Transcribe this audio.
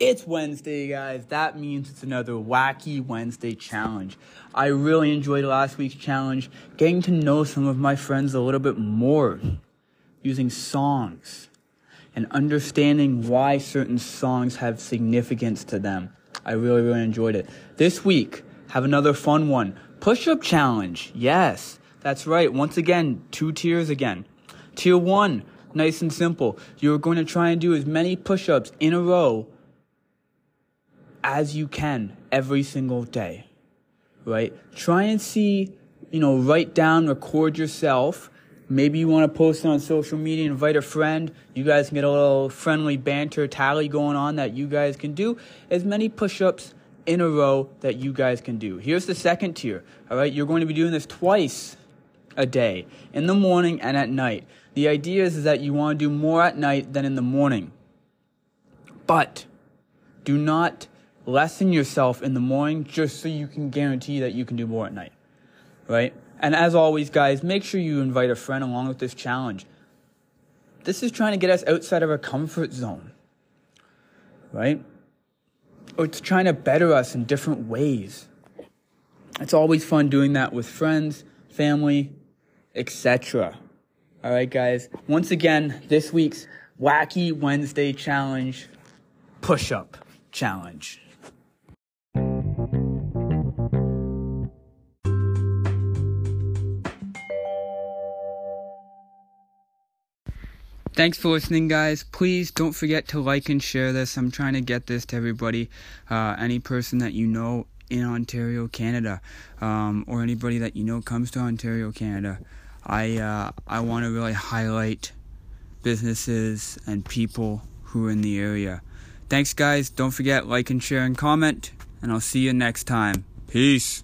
It's Wednesday, guys. That means it's another wacky Wednesday challenge. I really enjoyed last week's challenge, getting to know some of my friends a little bit more using songs and understanding why certain songs have significance to them. I really, really enjoyed it. This week, have another fun one. Push up challenge. Yes, that's right. Once again, two tiers again. Tier one, nice and simple. You're going to try and do as many push ups in a row as you can every single day, right? Try and see, you know, write down, record yourself. Maybe you want to post it on social media, invite a friend. You guys can get a little friendly banter tally going on that you guys can do as many push ups in a row that you guys can do. Here's the second tier, all right? You're going to be doing this twice a day, in the morning and at night. The idea is, is that you want to do more at night than in the morning. But do not lessen yourself in the morning just so you can guarantee that you can do more at night. Right? And as always, guys, make sure you invite a friend along with this challenge. This is trying to get us outside of our comfort zone. Right? Or it's trying to better us in different ways. It's always fun doing that with friends, family, etc. All right, guys. Once again, this week's Wacky Wednesday Challenge push up challenge. Thanks for listening, guys. Please don't forget to like and share this. I'm trying to get this to everybody. Uh, any person that you know in Ontario, Canada, um, or anybody that you know comes to Ontario, Canada. I uh, I want to really highlight businesses and people who are in the area. Thanks, guys. Don't forget like and share and comment, and I'll see you next time. Peace.